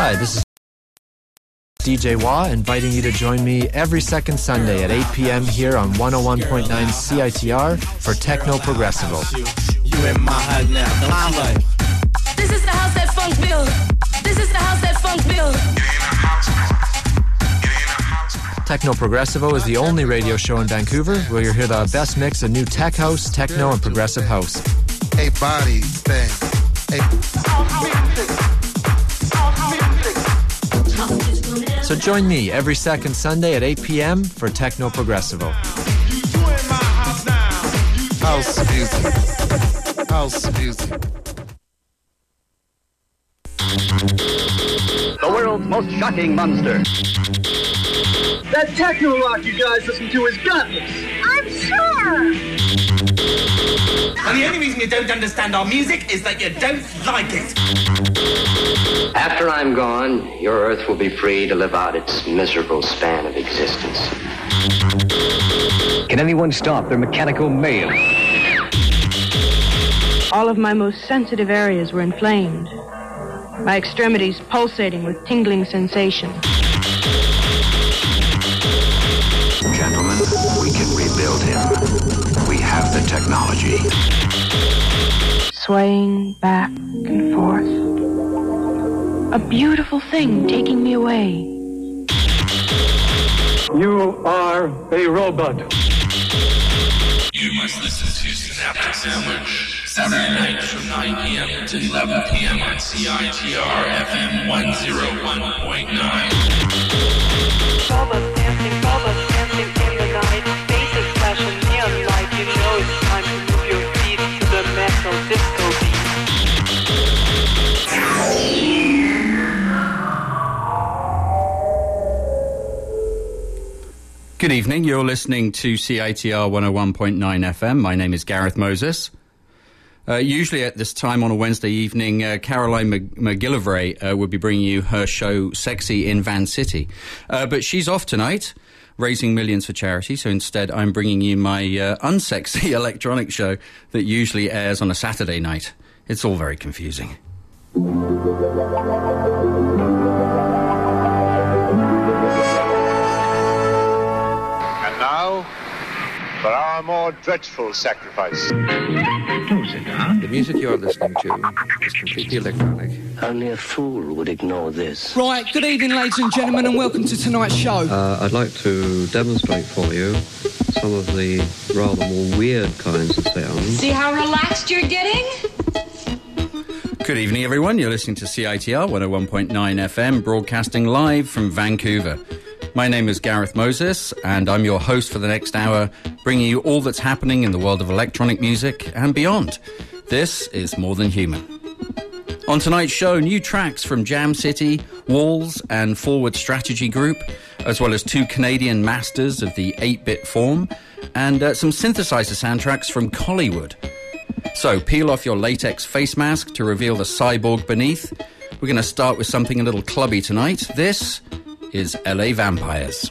Hi, this is DJ Wah inviting you to join me every second Sunday at 8 p.m. here on 101.9 CITR for Techno Progressivo. You in my head now. This is the house that funk build. This is the house that funk build. Techno Progressivo is the only radio show in Vancouver where you'll hear the best mix of new tech house, techno, and progressive house. A body thing. So join me every second Sunday at 8 p.m. for Techno Progressivo. House music. House music. The world's most shocking monster. That techno rock you guys listen to is gutless. I'm sure. And the only reason you don't understand our music is that you don't like it. After I'm gone, your Earth will be free to live out its miserable span of existence. Can anyone stop their mechanical mayhem? All of my most sensitive areas were inflamed, my extremities pulsating with tingling sensation. Gentlemen, we can rebuild him. We have the technology. Swaying back and forth. A beautiful thing taking me away. You are a robot. You must listen to Synaptic Sandwich. Saturday night from 9 p.m. to 11 p.m. on CITR FM 101.9. Good evening. You're listening to CITR 101.9 FM. My name is Gareth Moses. Uh, usually at this time on a Wednesday evening, uh, Caroline Mc- McGillivray uh, would be bringing you her show Sexy in Van City. Uh, but she's off tonight, raising millions for charity. So instead, I'm bringing you my uh, unsexy electronic show that usually airs on a Saturday night. It's all very confusing. For our more dreadful sacrifice. The music you're listening to is completely electronic. Only a fool would ignore this. Right, good evening, ladies and gentlemen, and welcome to tonight's show. Uh, I'd like to demonstrate for you some of the rather more weird kinds of sounds. See how relaxed you're getting? Good evening, everyone. You're listening to CITR 101.9 FM, broadcasting live from Vancouver. My name is Gareth Moses, and I'm your host for the next hour, bringing you all that's happening in the world of electronic music and beyond. This is More Than Human. On tonight's show, new tracks from Jam City, Walls, and Forward Strategy Group, as well as two Canadian masters of the 8 bit form, and uh, some synthesizer soundtracks from Kollywood. So, peel off your latex face mask to reveal the cyborg beneath. We're going to start with something a little clubby tonight. This is LA Vampires.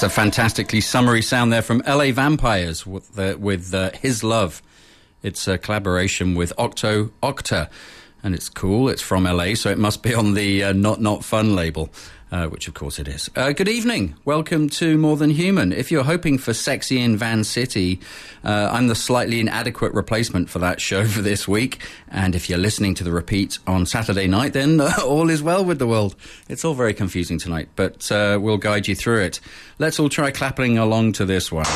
That's a fantastically summery sound there from LA Vampires with, with uh, His Love. It's a collaboration with Octo Octa, and it's cool. It's from LA, so it must be on the uh, Not Not Fun label. Uh, which of course it is. Uh, good evening. Welcome to More Than Human. If you're hoping for sexy in Van City, uh, I'm the slightly inadequate replacement for that show for this week. And if you're listening to the repeat on Saturday night, then uh, all is well with the world. It's all very confusing tonight, but we'll guide you through it. Let's all try clapping along to this one.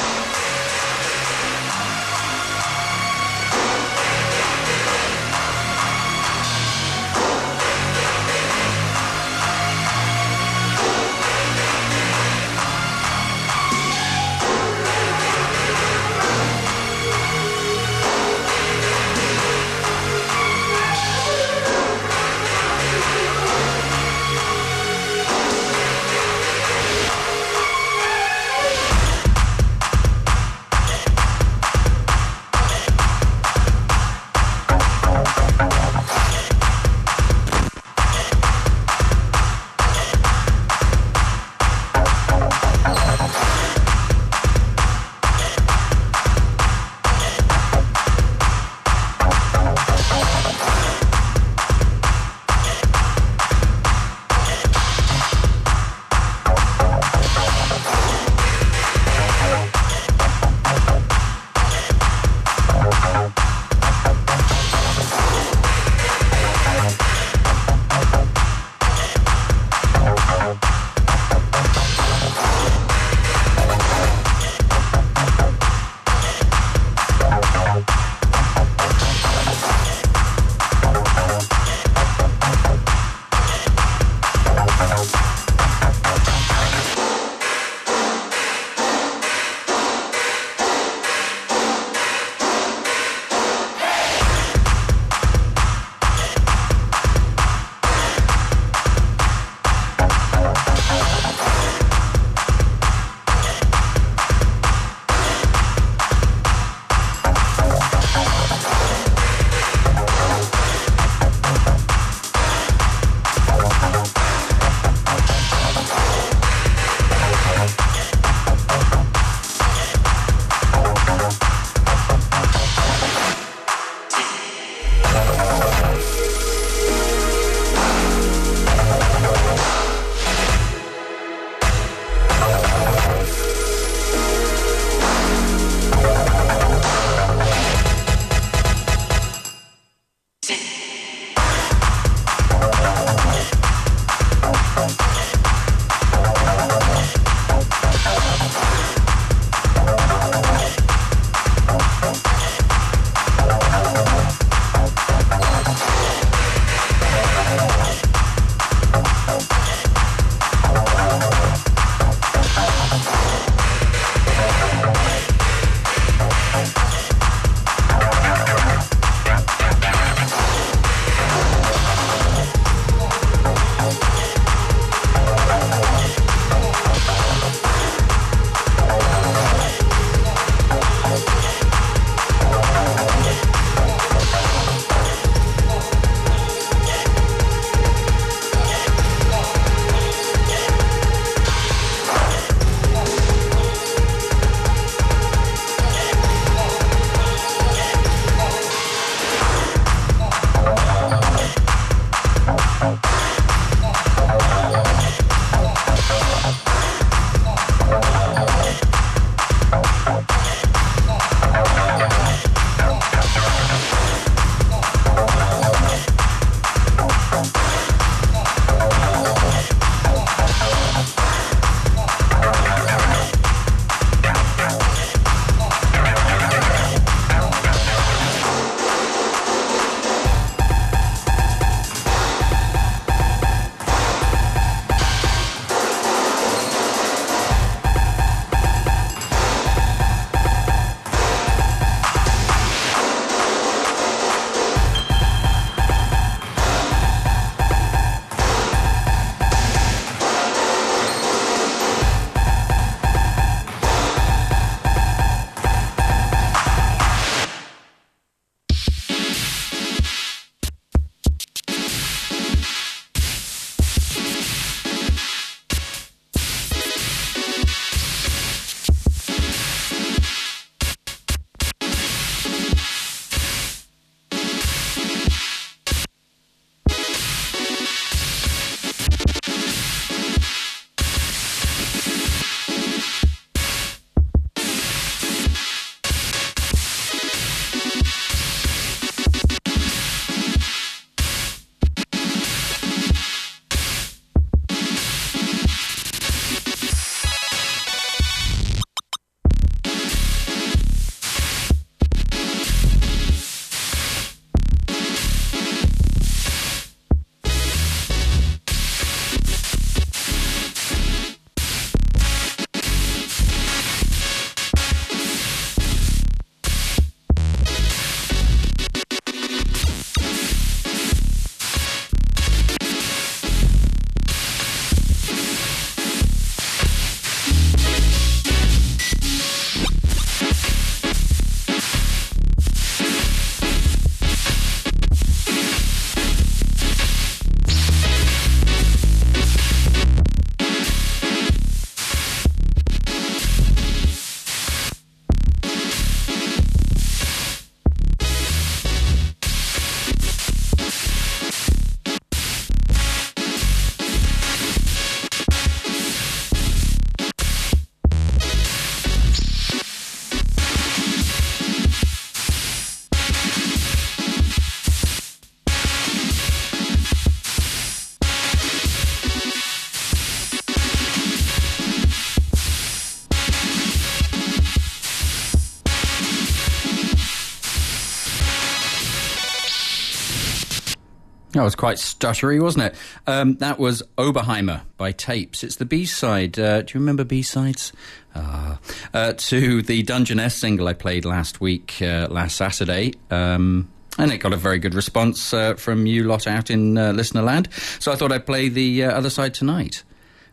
That was quite stuttery, wasn't it? Um, that was Oberheimer by Tapes. It's the B side. Uh, do you remember B sides? Uh, uh, to the Dungeoness single I played last week, uh, last Saturday. Um, and it got a very good response uh, from you lot out in uh, listener land. So I thought I'd play the other side tonight.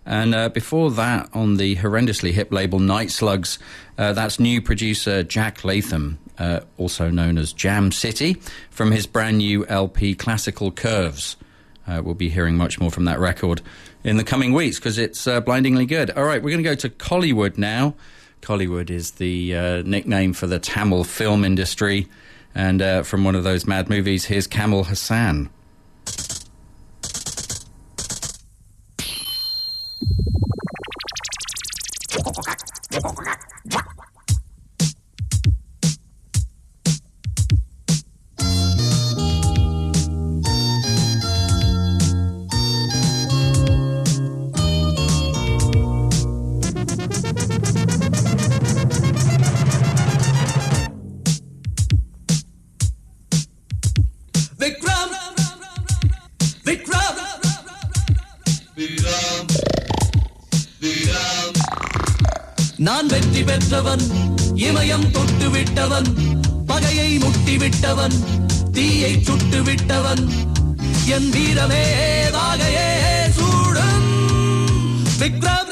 And before that, on the horrendously hip label Night Slugs, that's new producer Jack Latham, uh, also known as Jam City, from his brand new LP Classical Curves. Uh, we'll be hearing much more from that record in the coming weeks because it's uh, blindingly good. All right, we're going to go to Kollywood now. Kollywood is the uh, nickname for the Tamil film industry. And uh, from one of those mad movies, here's Kamal Haasan. வென்றவன் இமயம் தொட்டு விட்டவன் பகையை முட்டி விட்டவன் தீயை சுட்டு விட்டவன் என் வீரமே வாகையே சூடும். விக்ரம்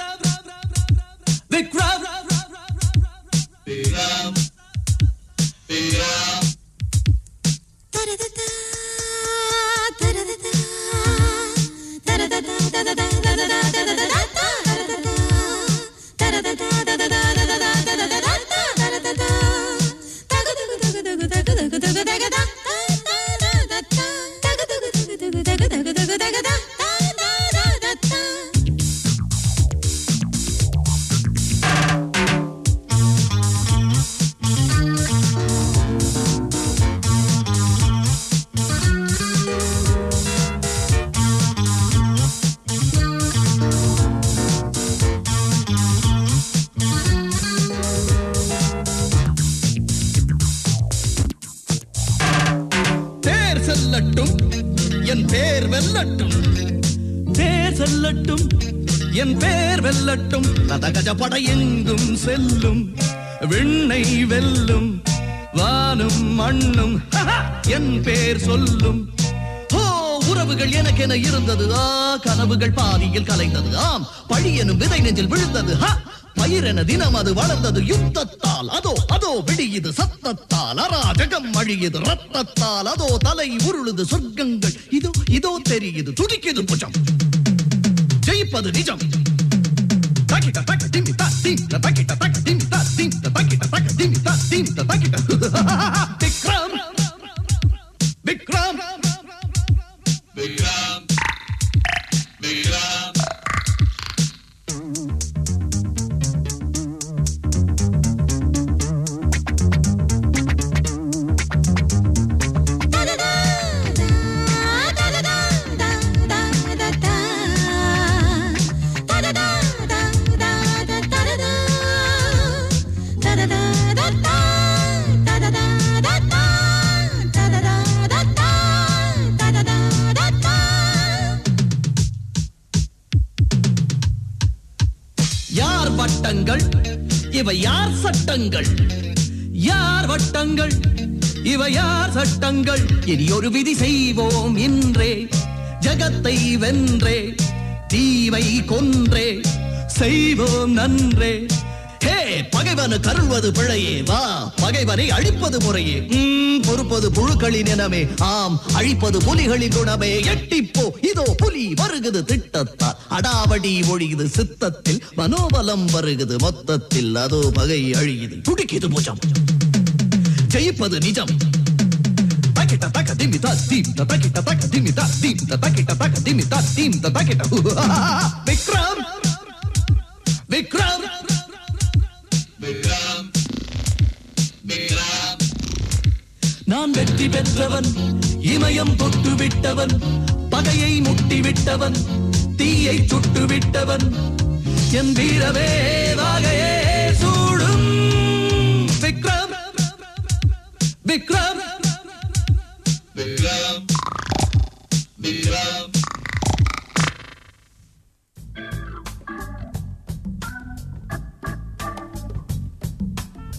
செல்லும் விண்ணை வெல்லும் வானும் மண்ணும் என் பேர் சொல்லும். ஓ உறவுகள் எனக்கென இருந்தது. ஆ கனவுகள் பாதியில் கலைந்தது. ஆம் பழி எனும் விதை நெஞ்சில் விழுந்தது. ஹ பயிரென தினம் அது வளர்ந்தது. யுத்தத்தால் அதோ அதோ விடியுது சத்தத்தால். அராஜகம் அழியுது ரத்தத்தால். அதோ தலை உருளுது சொர்க்கங்கள். இதோ இதோ தெரியுது. துடிக்குது புஜம். ஜெயிப்பது நிஜம். Vikram! சட்டங்கள் இனி ஒரு விதி செய்வோம் இன்றே. ஜகத்தை வென்றே தீவை கொன்றே. செய்வோம் நன்றே. ஹே பகைவனு கருள்வது பிழையே. வா பகைவனை அழிப்பது முறையே. பொறுப்பது புழுக்களின் இனமே. ஆம் அழிப்பது புலிகளின் குணமே. எட்டிப்போ இதோ புலி வருகுது திட்டத்தால். அடாவடி ஒழியுது சித்தத்தில். மனோபலம் வருகுது மொத்தத்தில். அதோ பகை அழியுது. துடிக்குது முஜம் ஜெயிப்பது நிஜம். taca, dime, dá, dim, taca, taca, dime, dá, dim, taca, taca, dime, dá, dim, taca, Vikram Vikram Vikram Vikram நான் வெற்றி பெற்றவன் இமயம் தொட்டு விட்டவன் பகையை முட்டி விட்டவன் தீயை சுட்டு விட்டவன் என் வீரவே வாகையே சூடும். Vikram Vikram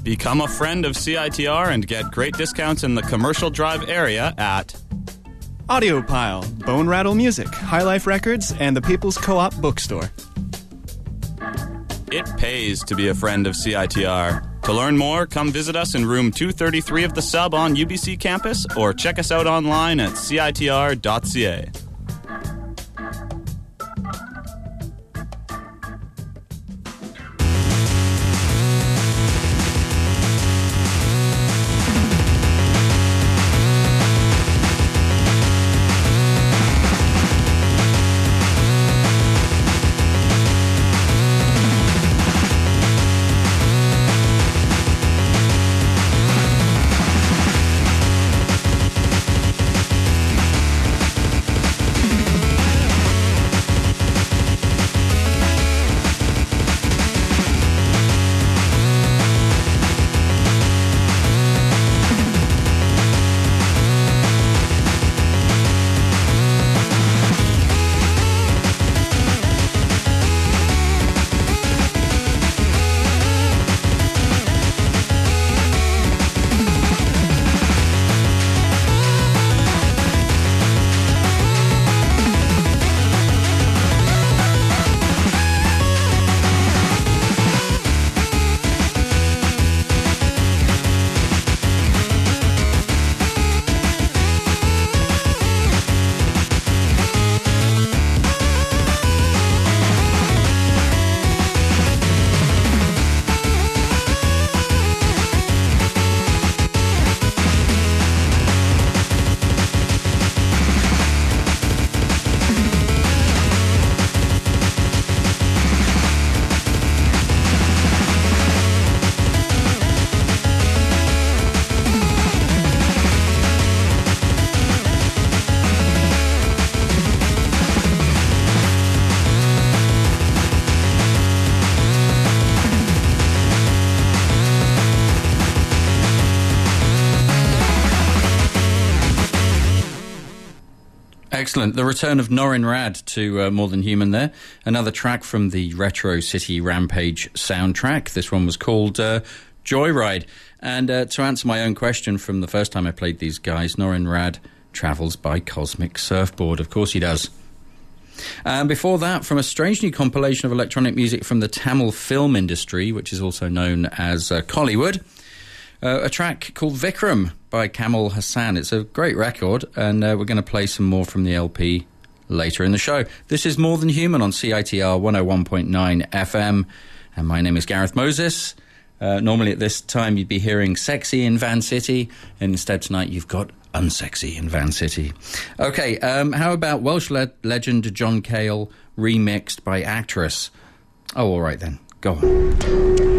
Become a friend of CITR and get great discounts in the Commercial Drive area at Audiopile, Bone Rattle Music, High Life Records, and the People's Co op Bookstore. It pays to be a friend of CITR. To learn more, come visit us in room 233 of the sub on UBC campus or check us out online at citr.ca. Excellent. The return of Norin Rad to uh, More Than Human there. Another track from the Retro City Rampage soundtrack. This one was called uh, Joyride. And uh, to answer my own question from the first time I played these guys, Norin Rad travels by Cosmic Surfboard. Of course he does. And before that, from a strange new compilation of electronic music from the Tamil film industry, which is also known as uh, Kollywood, uh, a track called Vikram by Kamal Haasan. It's a great record, and uh, we're going to play some more from the LP later in the show. This is More Than Human on CITR 101.9 FM, and my name is Gareth Moses. Uh, normally at this time you'd be hearing Sexy in Van City, and instead tonight you've got Unsexy in Van City. Okay, um, how about Welsh le- legend John Cale remixed by actress? Oh, all right then. Go on.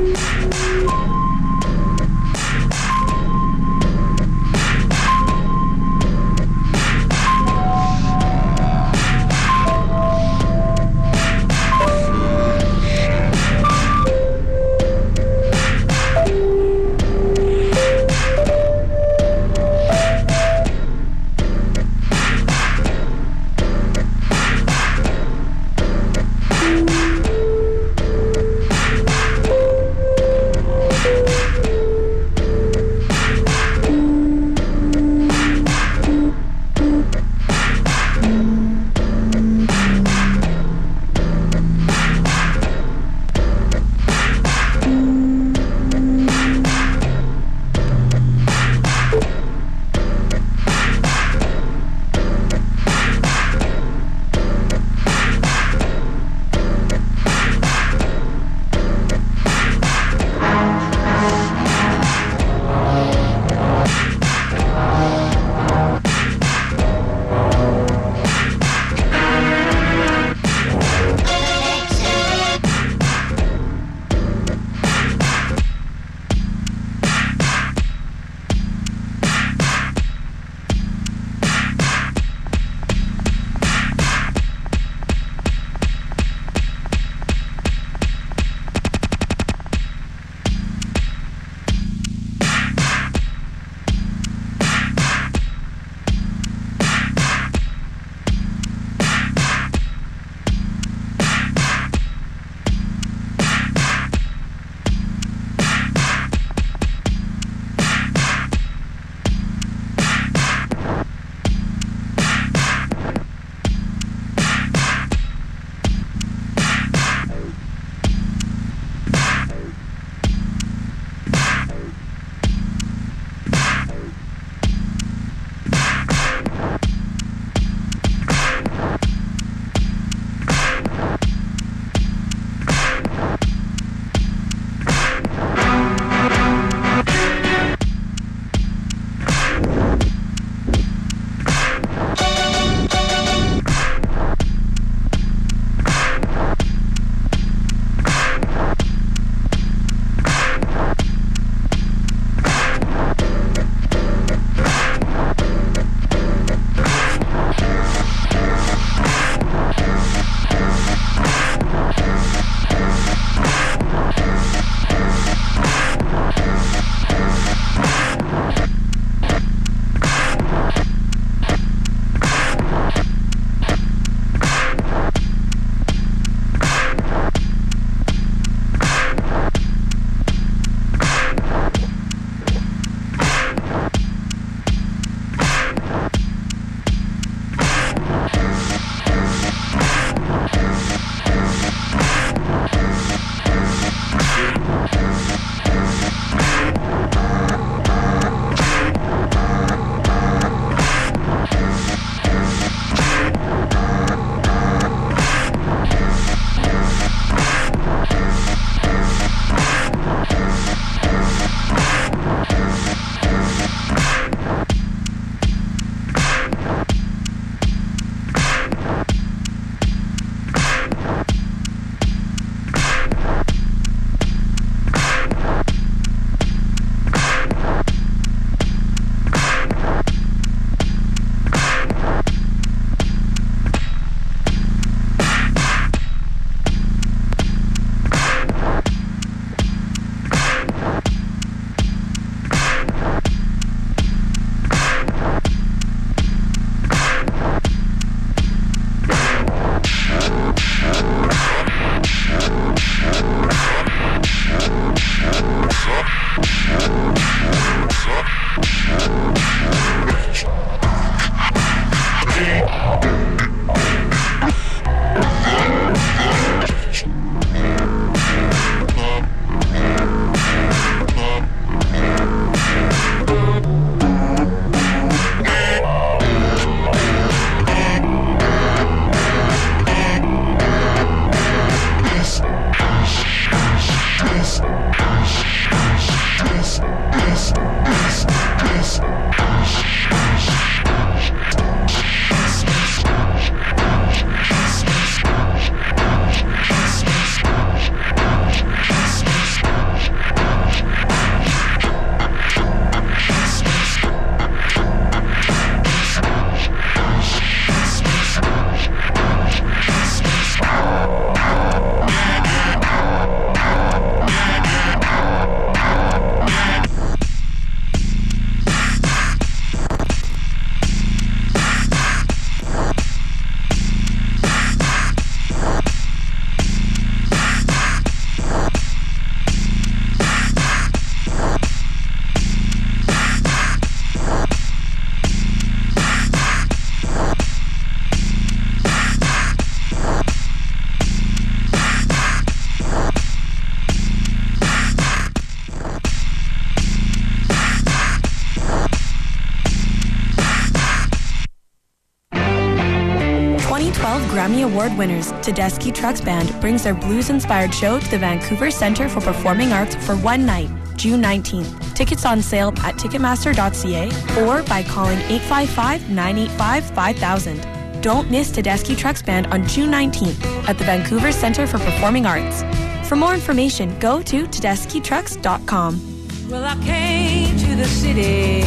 Award winners, Tedeschi Trucks Band brings their blues-inspired show to the Vancouver Centre for Performing Arts for one night, June 19th. Tickets on sale at Ticketmaster.ca or by calling 855-985-5000. Don't miss Tedeschi Trucks Band on June 19th at the Vancouver Centre for Performing Arts. For more information, go to TedeschiTrucks.com. Well, I came to the city.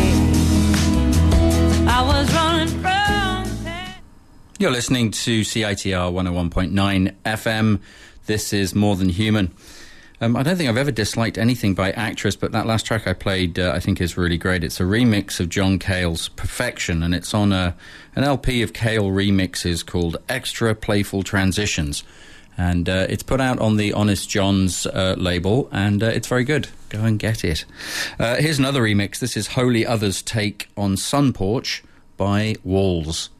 I was running. You're listening to CITR 101.9 FM. This is More Than Human. Um, I don't think I've ever disliked anything by actress, but that last track I played, uh, I think, is really great. It's a remix of John Cale's Perfection, and it's on a, an LP of Cale remixes called Extra Playful Transitions. And uh, it's put out on the Honest John's uh, label, and uh, it's very good. Go and get it. Uh, here's another remix. This is Holy Others' take on Sun Porch by Walls.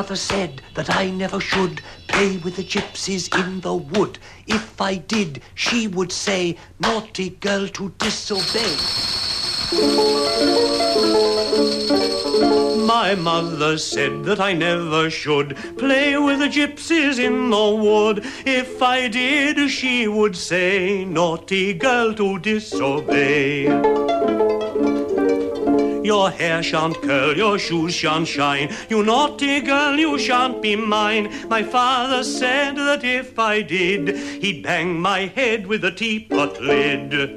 Mother said that I never should play with the gypsies in the wood. If I did, she would say, naughty girl to disobey. My mother said that I never should play with the gypsies in the wood. If I did, she would say, naughty girl to disobey. Your hair shan't curl, your shoes shan't shine. You naughty girl, you shan't be mine. My father said that if I did, he'd bang my head with a teapot lid.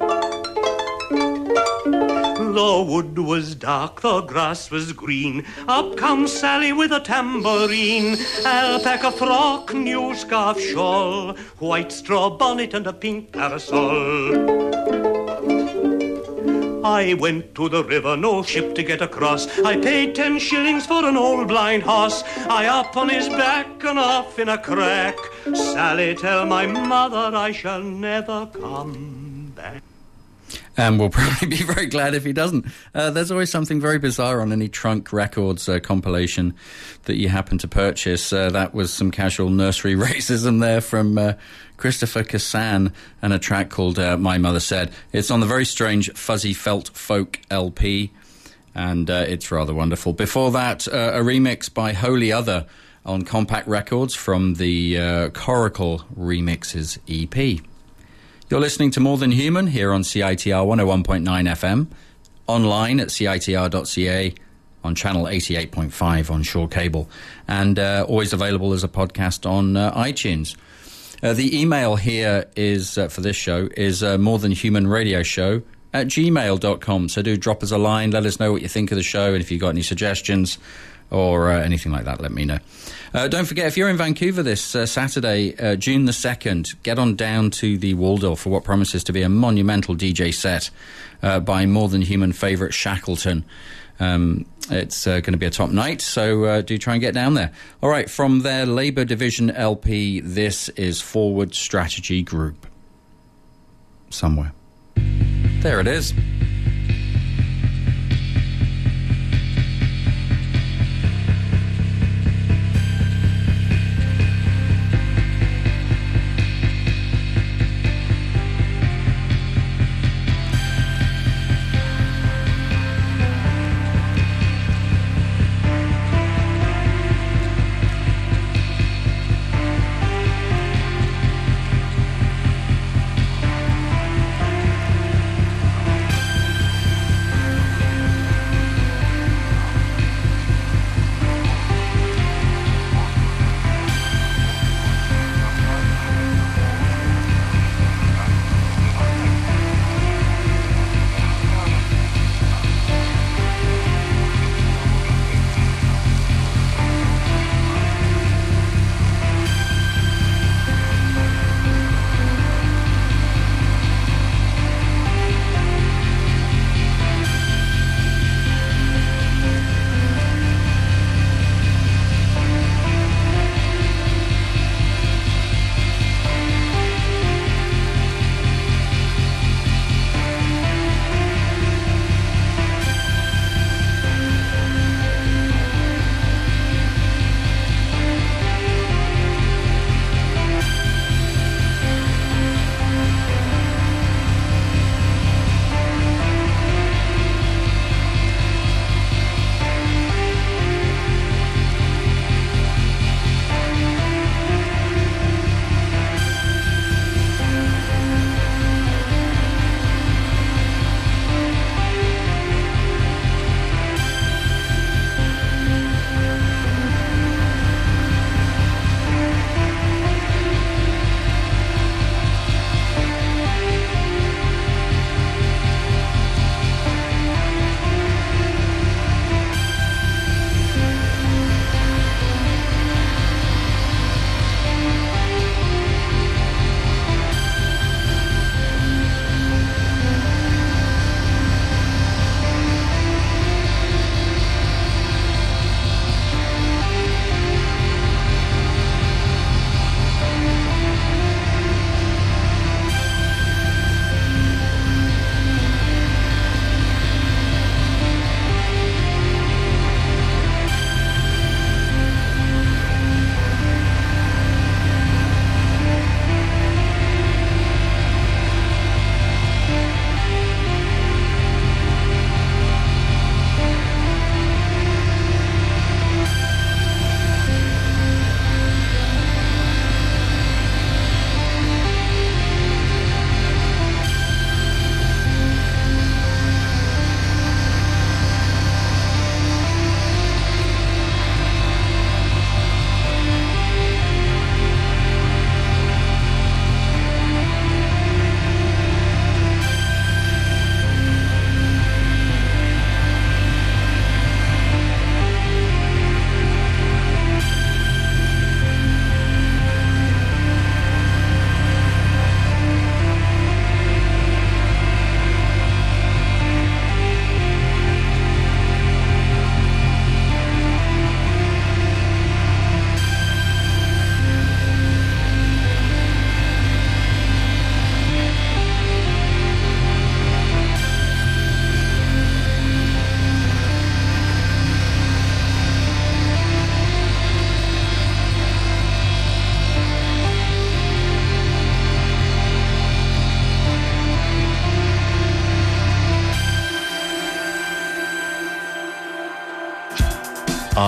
The wood was dark, the grass was green. Up comes Sally with a tambourine, alpaca frock, new scarf shawl, white straw bonnet and a pink parasol. I went to the river, no ship to get across. I paid ten shillings for an old blind horse. I up on his back and off in a crack. Sally, tell my mother I shall never come back. And we'll probably be very glad if he doesn't. Uh, there's always something very bizarre on any Trunk Records uh, compilation that you happen to purchase. Uh, that was some casual nursery racism there from uh, Christopher Casson and a track called uh, My Mother Said. It's on the very strange Fuzzy Felt Folk LP, and uh, it's rather wonderful. Before that, a remix by Holy Other on Kompakt Records from the Coracle Remixes EP. You're listening to More Than Human here on CITR 101.9 FM, online at CITR.ca, on channel 88.5 on Shaw Cable, and uh, always available as a podcast on uh, iTunes. Uh, the email here is uh, for this show is uh, More Than Human Radio Show at gmail.com. So do drop us a line, let us know what you think of the show, and if you've got any suggestions or uh, anything like that, let me know. Uh, don't forget, if you're in Vancouver this uh, Saturday, uh, June the 2nd, get on down to the Waldorf for what promises to be a monumental DJ set uh, by more than human favourite Shackleton. Um, it's uh, going to be a top night, so uh, do try and get down there. All right, from their Labour Division LP, this is Forward Strategy Group. Somewhere. There it is.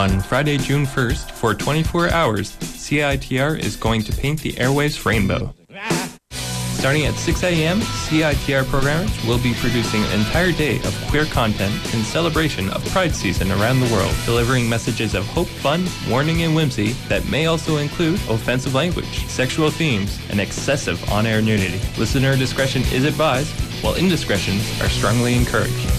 On Friday, June 1st, for 24 hours, CITR is going to paint the airwaves rainbow. Starting at 6 a.m., CITR programmers will be producing an entire day of queer content in celebration of Pride season around the world, delivering messages of hope, fun, warning, and whimsy that may also include offensive language, sexual themes, and excessive on-air nudity. Listener discretion is advised, while indiscretions are strongly encouraged.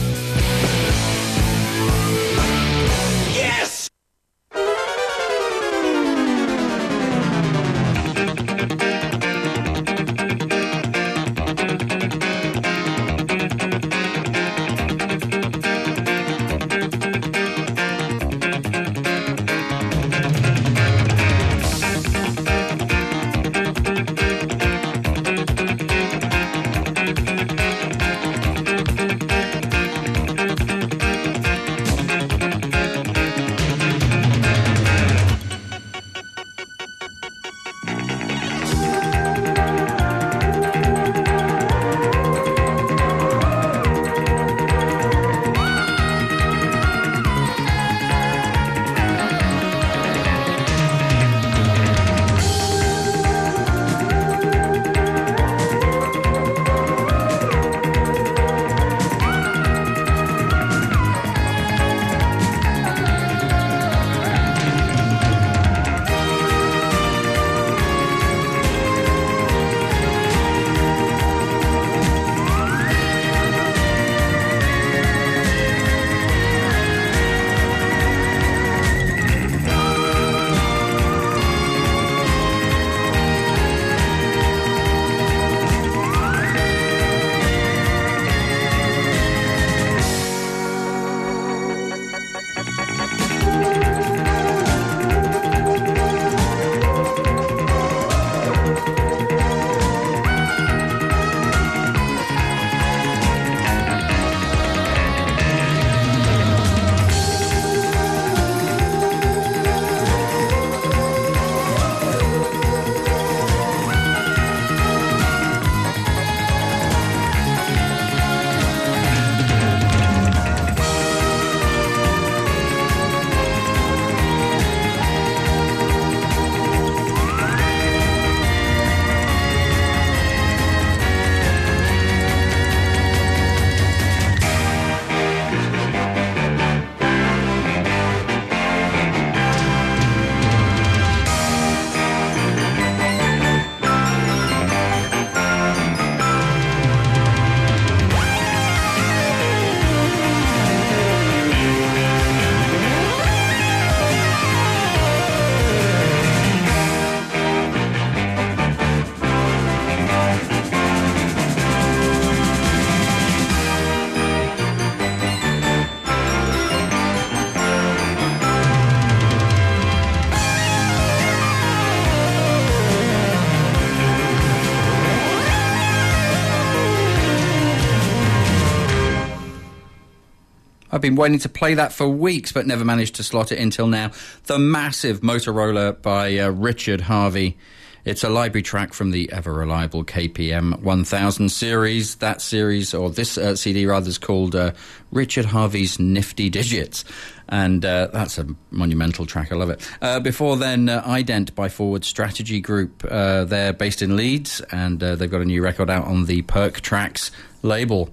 I've been waiting to play that for weeks, but never managed to slot it until now. The massive Motorola by uh, Richard Harvey. It's a library track from the ever reliable KPM 1000 series. That series, or this uh, CD rather, is called uh, Richard Harvey's Nifty Digits. And uh, that's a monumental track. I love it. Uh, before then, uh, Ident by Forward Strategy Group. Uh, they're based in Leeds, and they've got a new record out on the Perc Trax label.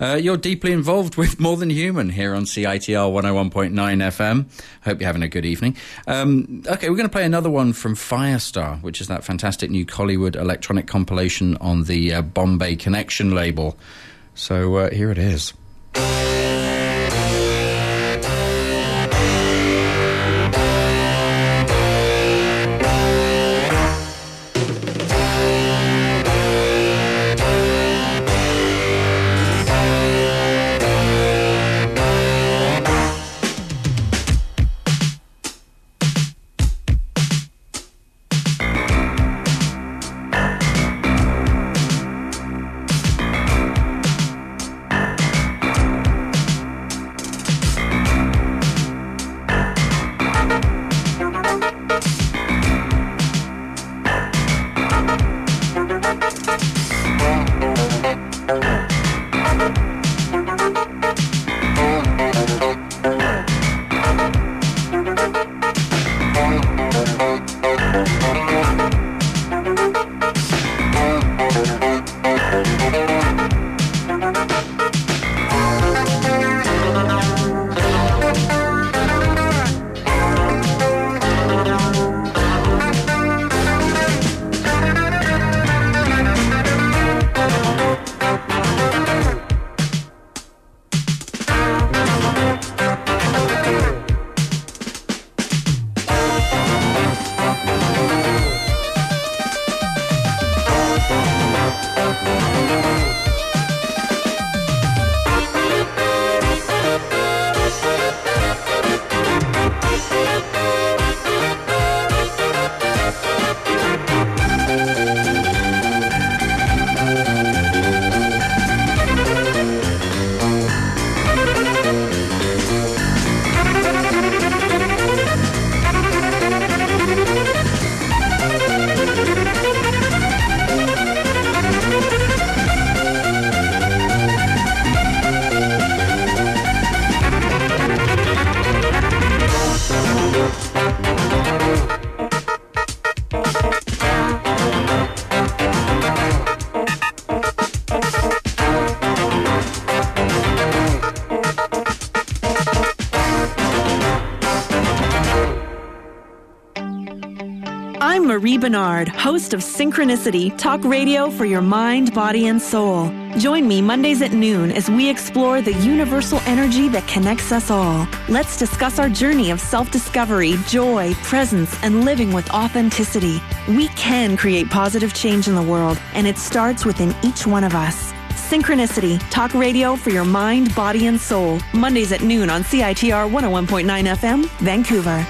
Uh, you're deeply involved with More Than Human here on CITR 101.9 FM. Hope you're having a good evening. Um, okay, we're going to play another one from Firestar, which is that fantastic new Kollywood electronic compilation on the uh, Bombay Connection label. So uh, here it is. Bernard, host of Synchronicity, talk radio for your mind, body, and soul. Join me Mondays at noon as we explore the universal energy that connects us all. Let's discuss our journey of self discovery, joy, presence, and living with authenticity. We can create positive change in the world, and it starts within each one of us. Synchronicity, talk radio for your mind, body, and soul. Mondays at noon on CITR 101.9 FM, Vancouver.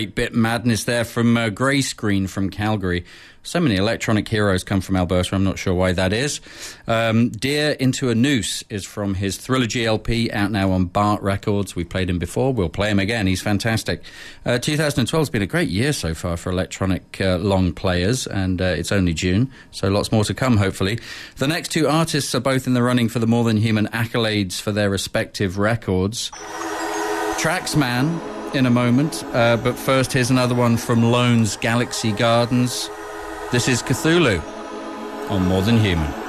8 bit madness there from uh, Grey Screen from Calgary. So many electronic heroes come from Alberta, I'm not sure why that is. Um, Deer into a Noose is from his Trilogy LP, out now on Bart Records. We've played him before, we'll play him again. He's fantastic. Uh, 2012 has been a great year so far for electronic uh, long players, and uh, it's only June, so lots more to come, hopefully. The next two artists are both in the running for the More Than Human accolades for their respective records. Traxman in a moment. Uh, but first, here's another one from Lone's Galaxy Gardens. This is Cthulhu on More Than Human.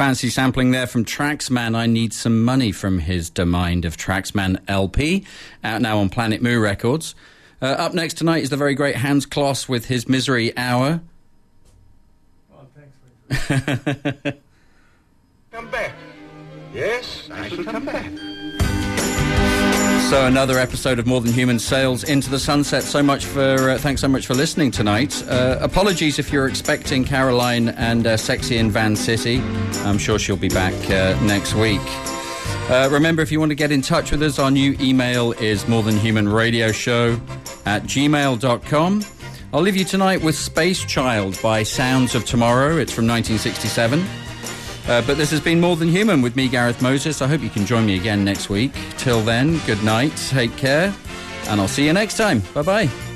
Fancy sampling there from Traxman. I Need Some Money from his Da Mind of Traxman LP, out now on Planet Mu Records. Uh, up next tonight is the very great Hans Kloss with his Misery Hour. Come back. Yes, I shall come back. So another episode of More Than Human sails into the sunset. So much for uh, thanks so much for listening tonight. Uh, apologies if you're expecting Caroline and uh, Sexy in Van City. I'm sure she'll be back uh, next week. Uh, remember, if you want to get in touch with us, our new email is more than human radio show at gmail.com. I'll leave you tonight with Space Child by Sounds of Tomorrow. It's from 1967. Uh, but this has been More Than Human with me, Gareth Moses. I hope you can join me again next week. Till then, good night, take care, and I'll see you next time. Bye bye.